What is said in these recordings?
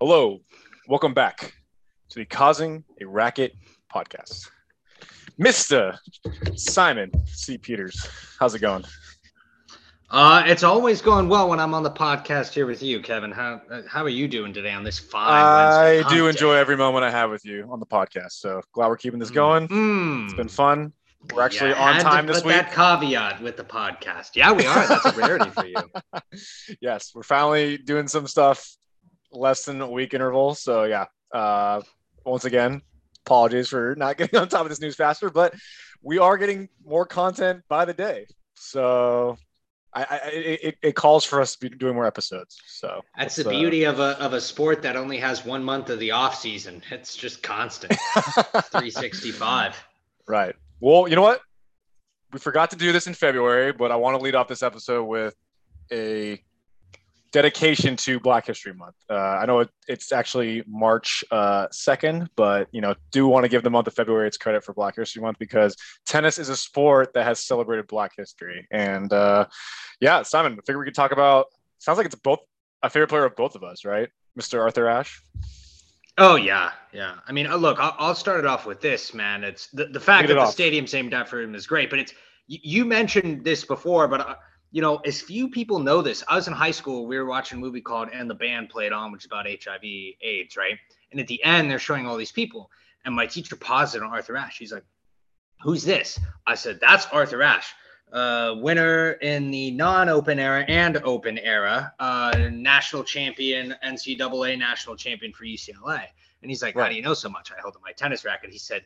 Hello, welcome back to the Causing a Racket podcast. Mr. Simon C. Peters, how's it going? Uh, it's always going well when I'm on the podcast here with you, Kevin. How uh, how are you doing today on this fine? I Wednesday do hump enjoy every moment I have with you on the podcast. So glad we're keeping this going. Mm. It's been fun. We're actually You on time this week. That caveat with the podcast. Yeah, we are. That's a rarity for you. yes, we're finally doing some stuff less than a week interval. So yeah, uh, once again, apologies for not getting on top of this news faster, but we are getting more content by the day. So I, I it, it, calls for us to be doing more episodes. So That's the uh, beauty of a of a sport that only has one month of the off season. It's just constant, 365. Right. Well, you know what? We forgot to do this in February, but I want to lead off this episode with a dedication to Black History Month. Uh, I know it, it's actually March uh, 2nd, but you know, do want to give the month of February its credit for Black History Month because tennis is a sport that has celebrated Black history. And uh, yeah, Simon, I figure we could talk about. Sounds like it's both a favorite player of both of us, right, Mr. Arthur Ashe? Oh yeah, yeah. I mean, uh, look, I'll, I'll start it off with this, man. It's the, the fact that the off. stadium's named after him is great, but it's you, you mentioned this before, but uh, you know, as few people know this. I was in high school. We were watching a movie called "And the Band Played On," which is about HIV/AIDS, right? And at the end, they're showing all these people, and my teacher paused it on Arthur Ashe. He's like, "Who's this?" I said, "That's Arthur Ashe." Uh, winner in the non-open era and open era, uh, national champion, NCAA national champion for UCLA. And he's like, "How do you know so much?" I held up my tennis racket. He said,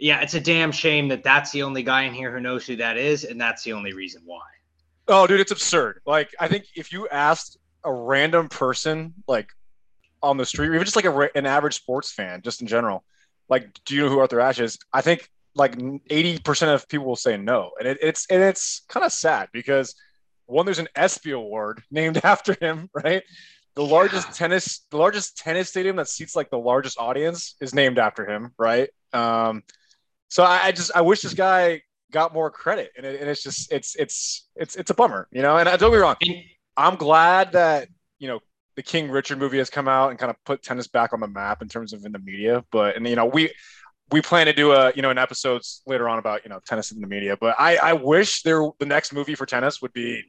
"Yeah, it's a damn shame that that's the only guy in here who knows who that is, and that's the only reason why." Oh, dude, it's absurd. Like, I think if you asked a random person, like on the street, or even just like a, an average sports fan, just in general, like, do you know who Arthur Ashe is? I think like 80% of people will say no. And it, it's, and it's kind of sad because one, there's an ESPY award named after him, right? The largest tennis, the largest tennis stadium that seats like the largest audience is named after him, right? Um, so I, I just, I wish this guy got more credit, and, it, and it's just, it's, it's, it's, it's a bummer, you know. And I don't me wrong, I'm glad that you know the King Richard movie has come out and kind of put tennis back on the map in terms of in the media. But and you know we we plan to do a you know an episodes later on about you know tennis in the media. But I I wish there the next movie for tennis would be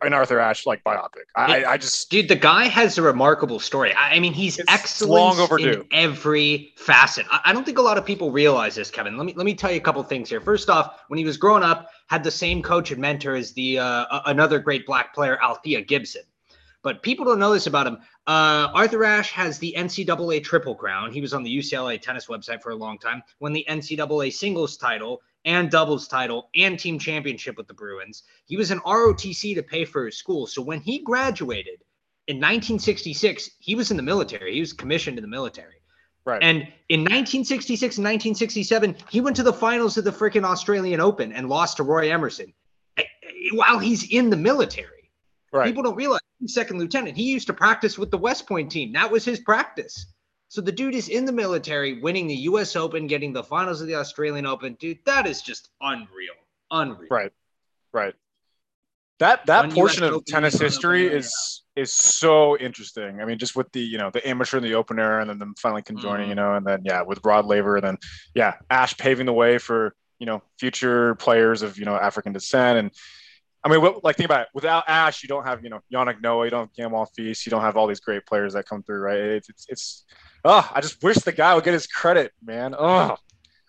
an Arthur Ashe like biopic. I I just Dude, the guy has a remarkable story. I I mean, he's excellent long overdue. in every facet. I, I don't think a lot of people realize this, Kevin. Let me let me tell you a couple things here. First off, when he was growing up, had the same coach and mentor as the uh, another great black player, Althea Gibson. But people don't know this about him. Uh, Arthur Ashe has the NCAA Triple Crown. He was on the UCLA tennis website for a long time. Won the NCAA singles title and doubles title and team championship with the Bruins. He was an ROTC to pay for his school. So when he graduated in 1966, he was in the military. He was commissioned in the military. right And in 1966 and 1967, he went to the finals of the freaking Australian Open and lost to Roy Emerson eh, eh, while he's in the military. right People don't realize he's second lieutenant. He used to practice with the West Point team. That was his practice. So the dude is in the military, winning the U.S. Open, getting the finals of the Australian Open. Dude, that is just unreal. Unreal. right right. That that One US portion of Open, tennis history Open, is is so interesting. I mean, just with the you know the amateur and the opener, and then them finally conjoining, Mhm. you know, and then yeah, with Rod Laver, and then yeah, Ashe paving the way for you know future players of you know African descent, and I mean, what, like think about it. Without Ashe, you don't have you know Yannick Noah, you don't have Gamal Feast, you don't have all these great players that come through, right? It's it's, it's oh, I just wish the guy would get his credit, man. Oh,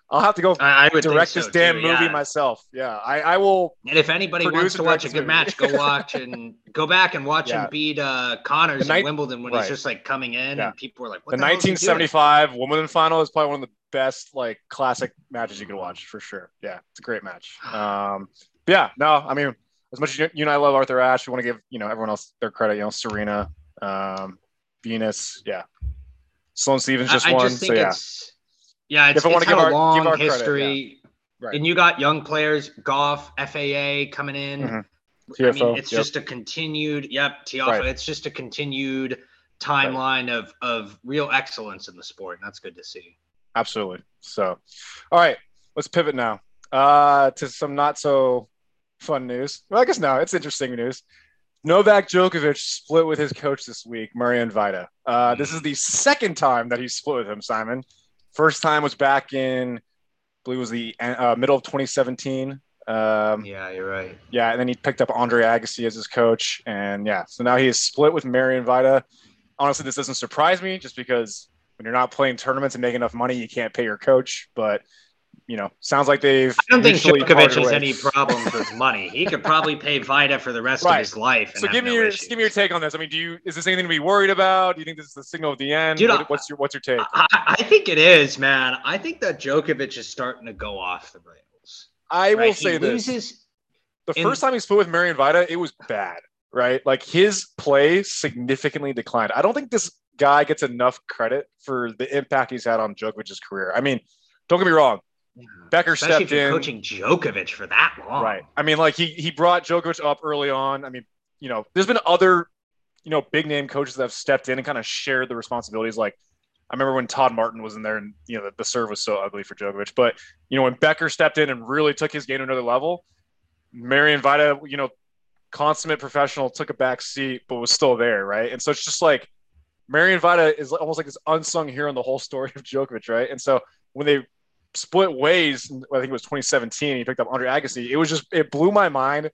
I'll have to go I, I direct so, this damn too, movie yeah. myself. Yeah, I I will. And if anybody wants to watch a good this match, go watch and go back and watch Yeah. him beat uh, Connors night- in Wimbledon when right. he's just like coming in Yeah. and people were like, what the the, hell is he doing?" 1975 Wimbledon final is probably one of the best like classic matches you could watch for sure. Yeah, it's a great match. Um, yeah, no, I mean, as much as you, you and I love Arthur Ashe, we want to give you know everyone else their credit. You know, Serena, um, Venus, yeah, Sloane Stevens just I, I won. just think so yeah, it's yeah, it's, If I it's wanna had give a our- give long our credit, history. Right. And you got young players, Gauff, FAA coming in. Mhm. I mean, it's yep. just a continued, yep, Tiafoe. Right. It's just a continued timeline of of real excellence in the sport, and that's good to see. absolutely. So, all right, let's pivot now uh, to some not so fun news. Well, I guess no, it's interesting news. Novak Djokovic split with his coach this week, Marian Vajda. Uh, this is the second time that he split with him, Simon. First time was back in, I believe it was the uh, middle of 2017. Um, yeah, you're right. Yeah, and then he picked up Andre Agassi as his coach, and yeah, so now he is split with Marian Vajda. Honestly, this doesn't surprise me, just because when you're not playing tournaments and making enough money, you can't pay your coach. But you know, sounds like they've. I don't think Djokovic has any problems with money. He could probably pay Vajda for the rest right. of his life. So give me no your issues. give me your take on this. I mean, do you is this anything to be worried about? Do you think this is the signal of the end? Dude, what, what's your what's your take? I, I, think it is, man. I think that Djokovic is starting to go off the rails. I right? will say he this: loses the in, first time he split with Marian Vajda, it was bad. Right, like his play significantly declined. I don't think this guy gets enough credit for the impact he's had on Djokovic's career. I mean, don't get me wrong Becker Especially stepped in coaching Djokovic for that long. Right. I mean, like he he brought Djokovic up early on. I mean, you know, there's been other, you know, big name coaches that have stepped in and kind of shared the responsibilities. Like I remember when Todd Martin was in there and you know the, the serve was so ugly for Djokovic. But you know, when Becker stepped in and really took his game to another level, Marian Vajda, you know, consummate professional, took a back seat, but was still there, right? And so it's just like Marian Vajda is almost like this unsung hero in the whole story of Djokovic, right? And so when they split ways. I think it was 2017. He picked up Andre Agassi. It was just it blew my mind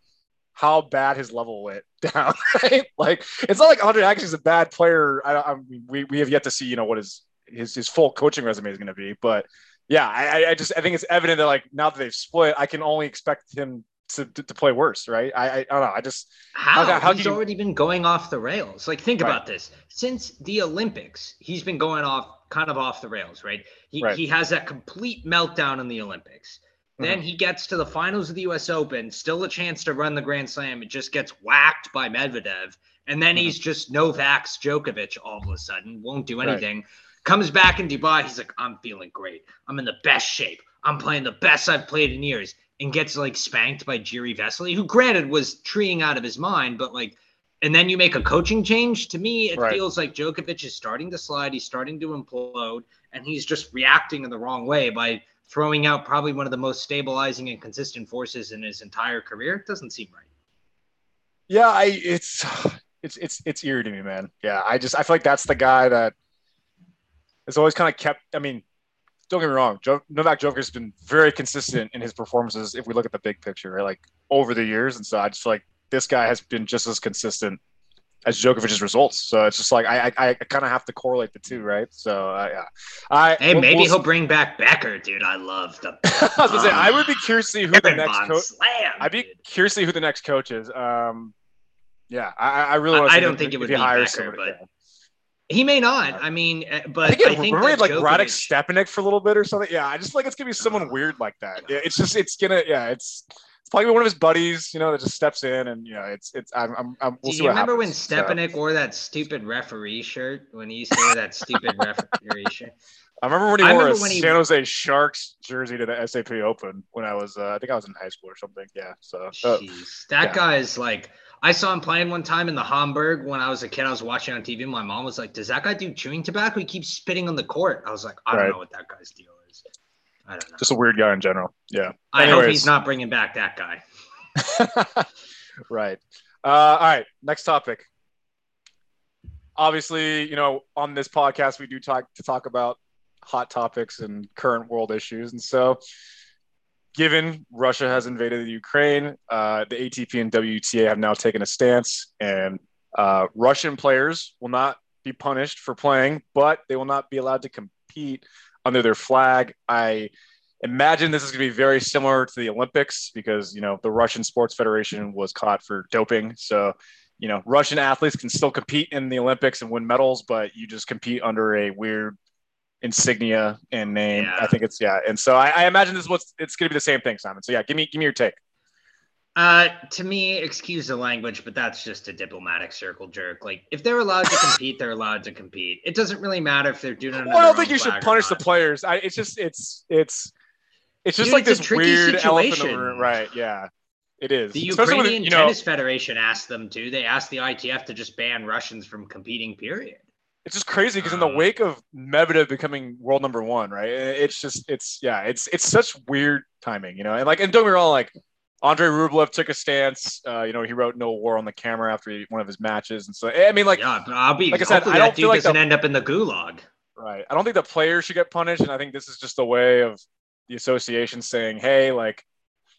how bad his level went down. Right? Like it's not like Andre Agassi is a bad player. I, I mean, we we have yet to see you know what his his his full coaching resume is going to be, but yeah, I, I just I think it's evident that like now that they've split, I can only expect him to, to, to, play worse, right? I, I, I, don't know. I just how, how, how he's you... already been going off the rails. Like think right. about this. Since the Olympics, he's been going off kind of off the rails, right? He right. he has that complete meltdown in the Olympics. Mm-hmm. Then he gets to the finals of the US Open, still a chance to run the Grand Slam. It just gets whacked by Medvedev. And then mm-hmm. he's just Novak's Djokovic all of a sudden, won't do anything. Right. Comes back in Dubai, he's like, I'm feeling great. I'm in the best shape. I'm playing the best I've played in years and gets like spanked by Jiri Vesely, who granted was treeing out of his mind, but like, and then you make a coaching change. To me, it right. feels like Djokovic is starting to slide. He's starting to implode, and he's just reacting in the wrong way by throwing out probably one of the most stabilizing and consistent forces in his entire career. It doesn't seem right. Yeah, I it's it's it's it's eerie to me, man. Yeah, I just I feel like that's the guy that has always kind of kept. I mean, don't get me wrong, jo- Novak Djokovic has been very consistent in his performances. If we look at the big picture, right? like over the years, and so I just feel like this guy has been just as consistent as Djokovic's results. So it's just like I I, I kind of have to correlate the two, right? So uh, yeah, I hey we'll, maybe we'll he'll bring back Becker, dude. I love the. I was gonna say I would be curious to see who the next coach. I'd be dude. curious to see who the next coach is. Um, yeah, I, I really. I, I don't think it would be Becker, but. He may not. I mean, uh, but I think, I think remember like Djokovic... Radek Stepanek for a little bit or something. Yeah, I just like it's gonna be someone uh, weird like that. Yeah, it's just it's gonna yeah it's it's probably one of his buddies, you know, that just steps in and you know it's it's I'm, I'm, I'm we'll Do you remember when Stepanek so. wore that stupid referee shirt when he used to wear that stupid referee shirt? I remember when he I wore a San he... Jose Sharks jersey to the SAP Open when I was uh, I think I was in high school or something. Yeah, so uh, that yeah. guy is like I saw him playing one time in the Hamburg when I was a kid. I was watching on TV. My mom was like, "Does that guy do chewing tobacco? He keeps spitting on the court." I was like, "I don't know what that guy's deal is. I don't know." Just a weird guy in general. Yeah. I Anyways. hope he's not bringing back that guy. right. Uh, all right. Next topic. Obviously, you know, on this podcast we do talk to talk about hot topics and current world issues, and so given Russia has invaded the Ukraine, uh, the ATP and WTA have now taken a stance, and uh, Russian players will not be punished for playing, but they will not be allowed to compete under their flag. I imagine this is going to be very similar to the Olympics because you know the Russian Sports Federation was caught for doping, so you know Russian athletes can still compete in the Olympics and win medals, but you just compete under a weird insignia and name. Yeah. I think it's yeah, and so I, I imagine this is what's it's going to be the same thing, Simon. So yeah, give me give me your take. Uh, to me, excuse the language, but that's just a diplomatic circle jerk. Like, if they're allowed to compete, they're allowed to compete. It doesn't really matter if they're doing it. Well, I don't think you should punish the players. I, it's just, it's, it's, it's just Dude, like it's this weird situation. elephant in the room. Right? Yeah, it is. The Ukrainian with, you know, Tennis Federation asked them to. They asked the ITF to just ban Russians from competing. Period it's just crazy because in the uh. wake of Medvedev becoming world number one, right? It's just it's yeah, it's it's such weird timing, you know. And like and don't me wrong, like Andrei Rublev took a stance. Uh, you know, he wrote "No War" on the camera after he, one of his matches, and so I mean, like, yeah, I'll be. like I said, I don't that feel like doesn't the- end up in the gulag. right. I don't think the players should get punished, and I think this is just a way of the association saying, "Hey, like,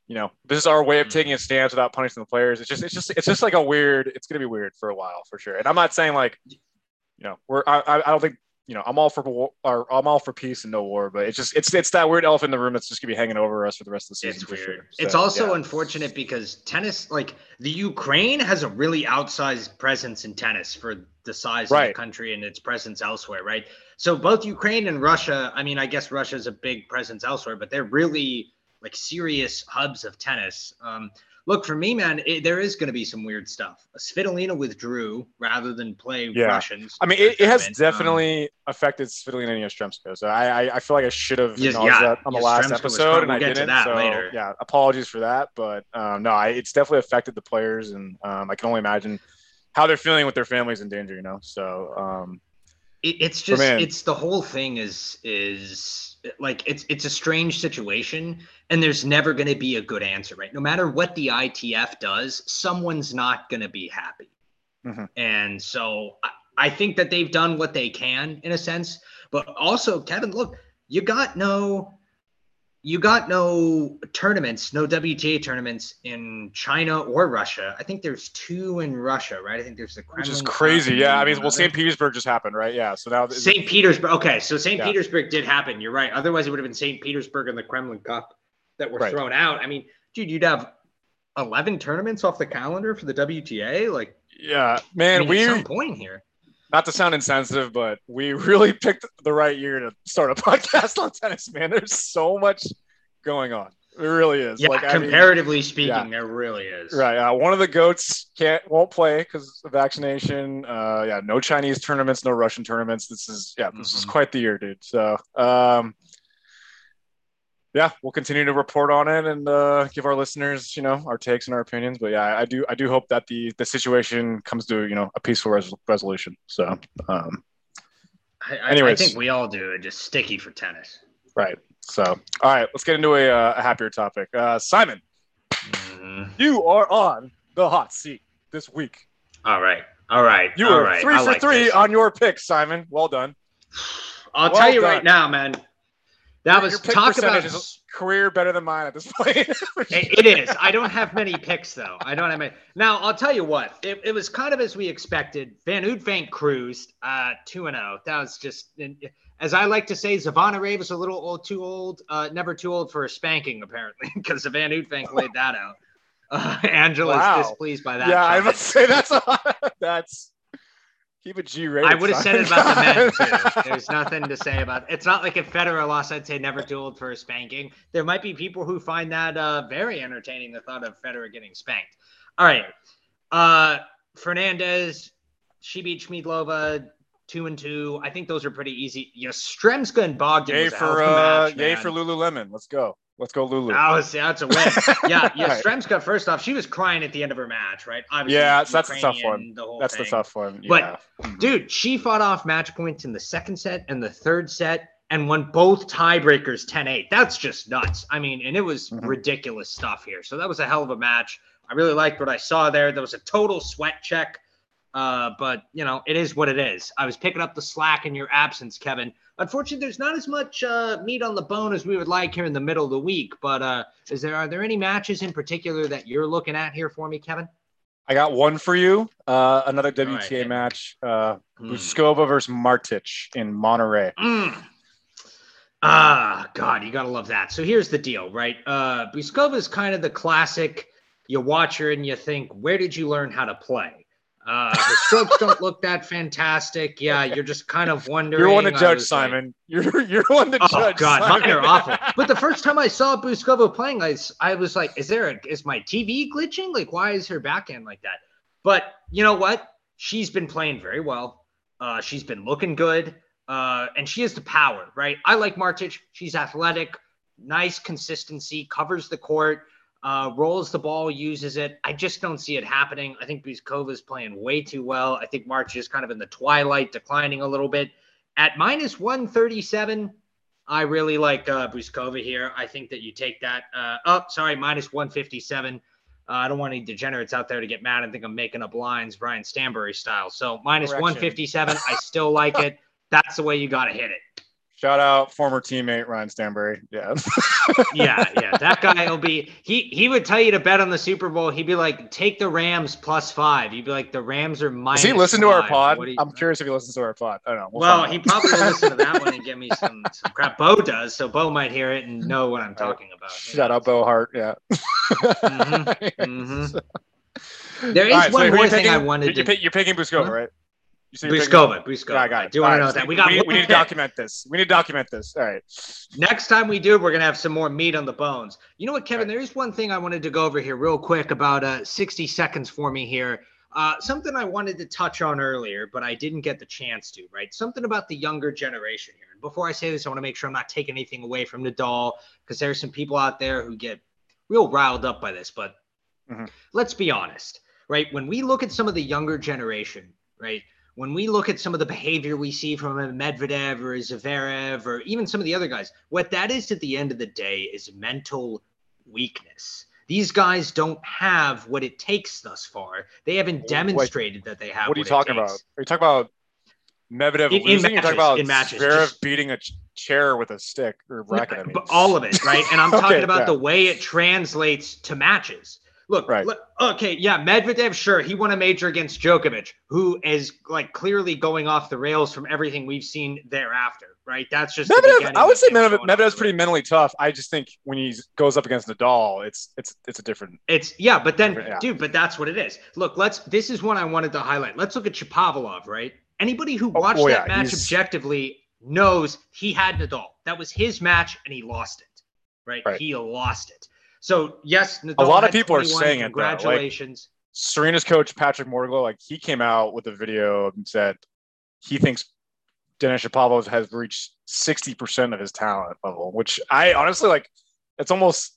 you know, this is our way of Mhm. taking a stance without punishing the players." It's just, it's just, it's just like a weird. It's gonna be weird for a while for sure. And I'm not saying like, you know, we're. I I don't think. You know, I'm all for war, or I'm all for peace and no war, but it's just it's it's that weird elephant in the room that's just gonna be hanging over us for the rest of the season It's weird. sure. it's also yeah. unfortunate because tennis, like the Ukraine, has a really outsized presence in tennis for the size of the country and its presence elsewhere, right? So both Ukraine and Russia, I mean, I guess Russia's a big presence elsewhere, but they're really like serious hubs of tennis. Um, look, for me, man, it, there is going to be some weird stuff. Svitolina withdrew rather than play Yeah. Russians. I mean, it, it has. Um, definitely affected Svitolina and Yastremska. So I, I, I feel like I should have acknowledged yeah. that on the last episode, and We'll I get didn't. that so later. yeah, apologies for that. But um, no, I, it's definitely affected the players, and um, I can only imagine how they're feeling with their families in danger. You know, so um, it, it's just man. it's the whole thing is is like it's it's a strange situation and there's never going to be a good answer right no matter what the itf does someone's not going to be happy Mhm. and so I, I think that they've done what they can in a sense but also kevin look you got no you got no tournaments, no WTA tournaments in China or Russia. I think there's two in Russia, right? I think there's the which is crazy. Yeah, I mean, well. St. Petersburg just happened, right? Yeah, so now St. Petersburg. Okay, so St. Yeah. Petersburg did happen. You're right. Otherwise, it would have been St. Petersburg and the Kremlin Cup that were Right. thrown out. I mean, dude, you'd have 11 tournaments off the calendar for the WTA. Like, yeah, I man, mean, we at some point here. Not to sound insensitive, but we really picked the right year to start a podcast on tennis. Man, there's so much going on. It really is. Yeah, Like, I mean- comparatively speaking, yeah. there really is. Right. Uh, one of the goats can't won't play because of vaccination. Uh, yeah, no Chinese tournaments, no Russian tournaments. This is yeah, this is Mhm. quite the year, dude. So um, yeah, we'll continue to report on it and uh, give our listeners, you know, our takes and our opinions. But yeah, I do I do hope that the the situation comes to you know a peaceful res- resolution. So um, I, I, I think we all do. It's just sticky for tennis. right. So all right, let's get into a, uh, a happier topic. Uh, Simon, Mhm. you are on the hot seat this week. All right. All right. You all were right. three I for like three this. on your picks, Simon. Well done. I'll Well tell you done. right now, man. That was talk about. career better than mine at this point. It- it is. I don't have many picks though. I don't have many. Now I'll tell you what. It, it was kind of as we expected. Van Uytvanck cruised uh, two and zero. That was just, as I like to say, Zvonareva was a little old, too old, uh, never too old for a spanking apparently, because Van Uytvanck laid that out. Uh, Angela's Wow. displeased by that. yeah, I must say that's a, that's keep it G rated. I would have said it about the men too. There's nothing to say about. it. It's not like if Federer lost, I'd say never old for a spanking. There might be people who find that uh, very entertaining. The thought of Federer getting spanked. All right, uh, Fernandez, she beat Schmiedlova two and two. I think those are pretty easy. Yastremska and Bogdan yay for uh, yay for Lululemon. Let's go. Let's go, Lulu. That was that's a win. Yeah, Right. Yastremska. First off, she was crying at the end of her match, right? Obviously, Yeah, so that's the tough one. The That's the tough one. But- Yeah. Mhm. Dude, she fought off match points in the second set and the third set and won both tiebreakers 10 8. That's just nuts. I mean, and it was Mhm. ridiculous stuff here. So that was a hell of a match. I really liked what I saw there. There was a total sweat check. Uh, but, you know, it is what it is. I was picking up the slack in your absence, Kevin. Unfortunately, there's not as much uh, meat on the bone as we would like here in the middle of the week. But uh, is there are there any matches in particular that you're looking at here for me, Kevin? I got one for you. Uh, another right, WTA me. match. Uh, Hmm. Bouzkova versus Martic in Monterrey. Mm. Ah, God, you gotta love that. So here's the deal, right? Uh Bouzkova is kind of the classic. You watch her and you think, where did you learn how to play? Uh the strokes don't look that fantastic. Yeah, you're just kind of wondering. You're one to judge, was like, Simon. You're you're one to Oh judge. Oh God, Simon. mine are awful. But the first time I saw Bouzkova playing, I was like, is there a is my TV glitching? Like, why is her backhand like that? But you know what? She's been playing very well. Uh, she's been looking good. Uh, and she has the power, right? I like Martic. She's athletic, nice consistency, covers the court, uh, rolls the ball, uses it. I just don't see it happening. I think Bouzkova is playing way too well. I think Martic is kind of in the twilight, declining a little bit. At minus 137, I really like uh, Bouzkova here. I think that you take that. Uh, oh, sorry, minus 157. Uh, I don't want any degenerates out there to get mad and think I'm making up lines, Brian Stanbury style. So minus Correction. 157. I still like it. That's the way you got to hit it. Shout out former teammate Ryan Stanbury. Yeah. yeah, yeah. That guy will be he he would tell you to bet on the Super Bowl. He'd be like, take the Rams plus five. You'd be like, the Rams are minus. Does he listen to our pod? You- I'm curious if he listens to our pod. I don't know. We'll well, he probably will listen to that one and give me some, some crap. Bo does, so Bo might hear it and know what I'm talking about. Shout out? Bo Hart. Yeah. Mhm. There is right, so one are more thing picking? I wanted You're, to. pick- you're picking Bouzkova, Huh? right? You picking- Bouzkova, Bouzkova. Yeah, I got I it. do want to know that. We got we, we need to document this. We need to document this. All right. Next time we do, we're gonna have some more meat on the bones. You know what, Kevin? Right. There is one thing I wanted to go over here real quick about uh 60 seconds for me here. Uh, something I wanted to touch on earlier, but I didn't get the chance to. Right? Something about the younger generation here. And before I say this, I want to make sure I'm not taking anything away from Nadal because there are some people out there who get real riled up by this. But Mhm. let's be honest, right? When we look at some of the younger generation, right? When we look at some of the behavior we see from a Medvedev or a Zverev or even some of the other guys, what that is at the end of the day is mental weakness. These guys don't have what it takes thus far. They haven't Wait, demonstrated that they have. What are you it talking about? Are you talking about Medvedev In- in losing? You're talking about in matches, Zverev just- beating a chair with a stick or racket. I mean. All of it, right? And I'm Okay, talking about yeah. the way it translates to matches. Look, Right. look, okay, yeah, Medvedev, sure, he won a major against Djokovic, who is like clearly going off the rails from everything we've seen thereafter, right? That's just Medvedev, I would say Medvedev, Medvedev's pretty mentally tough. I just think when he goes up against Nadal, it's it's it's a different. It's yeah, but then, Yeah. dude, but that's what it is. Look, let's. This is one I wanted to highlight. Let's look at Shapovalov, right? Anybody who Oh, watched oh, that yeah, match he's- objectively knows he had Nadal. That was his match, and he lost it. Right? Right. He lost it. So yes, Nadal A lot of people are 21. saying it, though, like- Congratulations. Serena's coach Patrick Mouratoglou, like he came out with a video and said he thinks Denis Shapovalov has reached sixty percent of his talent level, which I honestly like. It's almost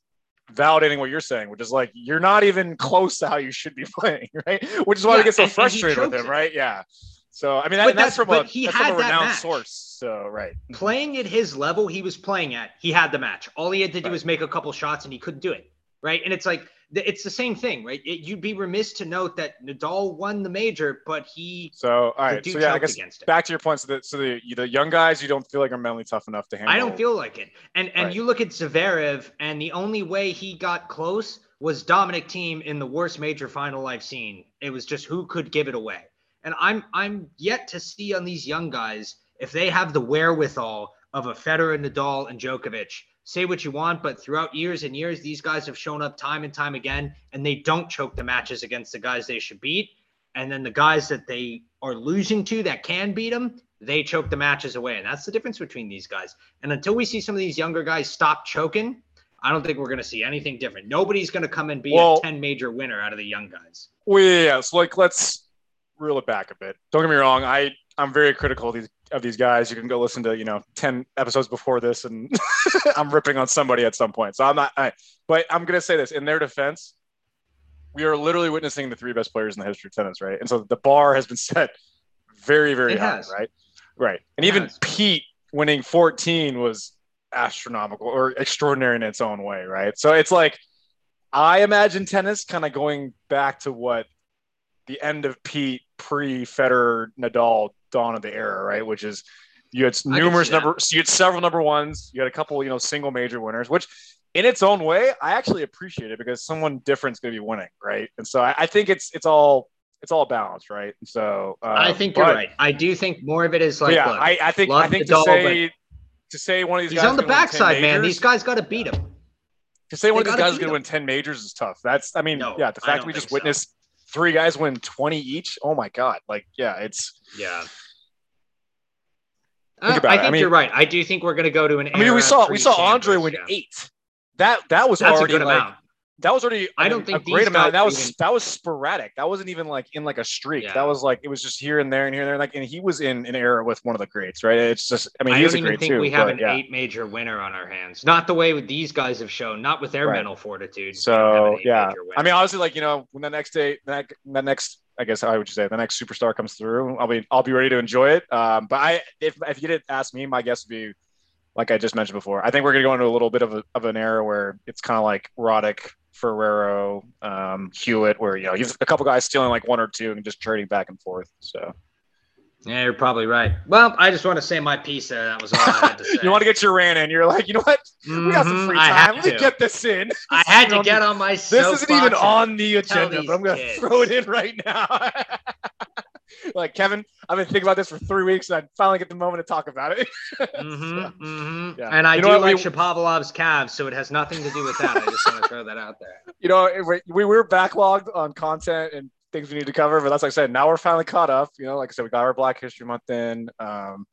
validating what you're saying, which is like you're not even close to how you should be playing, right? Which is why Yeah, we get so and- and he frustrated with him, it. right? Yeah. So I mean, that, But that's that's- from but a he that's had from a that renowned match. source. So right. playing at his level he was playing at, he had the match. All he had to do Right. was make a couple shots and he couldn't do it. Right. And it's like, it's the same thing, right? It, you'd be remiss to note that Nadal won the major, but he So all right. So yeah, I guess against it. back to your point. So the so the the young guys, you don't feel like are mentally tough enough to handle. I don't feel like it. And and Right. you look at Zverev, and the only way he got close was Dominic Thiem in the worst major final I've seen. It was just who could give it away. And I'm I'm yet to see on these young guys if they have the wherewithal of a Federer, Nadal, and Djokovic. Say what you want, but throughout years and years, these guys have shown up time and time again, and they don't choke the matches against the guys they should beat. And then the guys that they are losing to that can beat them, they choke the matches away. And that's the difference between these guys. And until we see some of these younger guys stop choking, I don't think we're going to see anything different. Nobody's going to come and be Well- a 10 major winner out of the young guys. Well. So like, let's reel it back a bit. Don't get me wrong. I I'm very critical of these of these guys. You can go listen to you know ten episodes before this, and I'm ripping on somebody at some point. So I'm not. I, but I'm gonna say this in their defense. We are literally witnessing the three best players in the history of tennis, right? And so the bar has been set very, very It high, has. right? Right. And It even has. Pete winning 14 was astronomical or extraordinary in its own way, right? So it's like I imagine tennis kind of going back to what the end of Pete pre Federer Nadal dawn of the era, right? Which is you had numerous number, so you had several number ones, you had a couple, you know, single major winners, which in its own way, I actually appreciate it because someone different's going to be winning, right? And so I, I think it's it's all it's all balanced, right? And so uh, I think you're but- right. I do think more of it is like, yeah, look, I, I think I think Nadal, to say to say one of these he's guys on the is gonna win 10 backside, man. majors- These guys got to beat him. to say one They of these guys is going to win 10 majors is tough. That's, I mean, No, yeah, the fact we just think so. witnessed three guys win 20 each. Oh my God. Like, yeah, it's, Yeah. Think Uh, I it. think I mean- you're right. I do think we're going to go to an. I mean, we saw, we saw Andre win yeah. eight. That, that was That's a already good like, amount. That was already, I don't mean, think a great amount. That was, even- that was sporadic. That wasn't even like in like a streak. Yeah. That was like, it was just here and there and here and there. Like, and he was in an era with one of the greats, right? It's just, I mean, I don't a even think too. we have but an yeah. eight major winner on our hands. Not the way these guys have shown. Not with their Right. mental fortitude. We don't have an So yeah. I mean, honestly, like you know, when the next day, that the next, I guess I would you say the next superstar comes through, I'll be, I'll be ready to enjoy it. Um, but I, if if you didn't ask me, my guess would be like I just mentioned before. I think we're going to go into a little bit of, a, of an era where it's kind of like Roddick, Ferrero, um, Hewitt, where you know you've a couple guys stealing like one or two and just trading back and forth. So yeah, you're probably right. Well, I just want to say my piece there. That was all I had to say. you want to get your rant in. You're like, you know what? Mm-hmm. We got some free time. Let me get this in. I had to get on my. This isn't even on the agenda, but I'm going to throw it in right now. like Kevin, I've been thinking about this for three weeks, and I finally get the moment to talk about it. mm-hmm, so, mm-hmm. Yeah. And I you do like we, Shapovalov's calves, so it has nothing to do with that. I just want to throw that out there. You know, we, we were backlogged on content and things we need to cover, but that's like I said. Now we're finally caught up. You know, like I said, we got our Black History Month in. Um,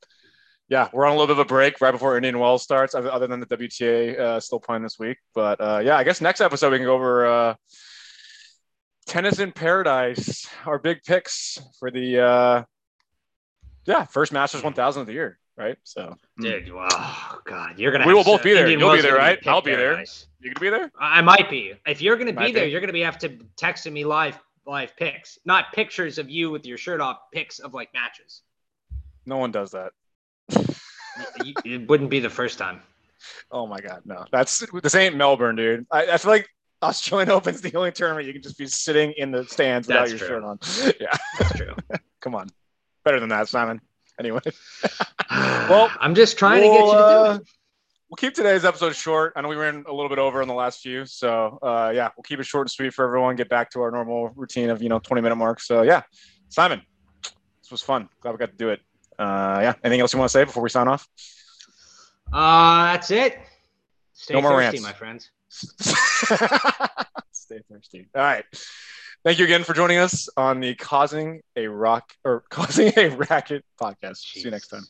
yeah, we're on a little bit of a break right before Indian Wells starts, other than the WTA uh, still playing this week. But uh, yeah, I guess next episode we can go over uh, tennis in paradise, our big picks for the uh, yeah first Masters 1000 of the year, right? So, hmm. dude, oh god, you're gonna. We will both be there. Indian You'll be there, right? I'll be there. You gonna be there? I might be. If you're gonna be there, be. you're gonna be have to texting me live live pics, not pictures of you with your shirt off, pics of like matches. No one does that. it wouldn't be the first time. Oh my god, no! That's this ain't Melbourne, dude. I, I feel like Australian Open's the only tournament you can just be sitting in the stands without That's your true. shirt on. Yeah, That's true. Come on, better than that, Simon. Anyway, well, I'm just trying we'll, to get you to do uh, it we'll keep today's episode short. I know we ran a little bit over in the last few, so uh, yeah, we'll keep it short and sweet for everyone. Get back to our normal routine of you know 20 minute marks. So yeah, Simon, this was fun. Glad we got to do it. Uh, yeah, anything else you want to say before we sign off? Uh, that's it. Stay no more thirsty, rants. my friends. Stay thirsty. All right. Thank you again for joining us on the Causing a Rock or Causing a Racket podcast. See you next time.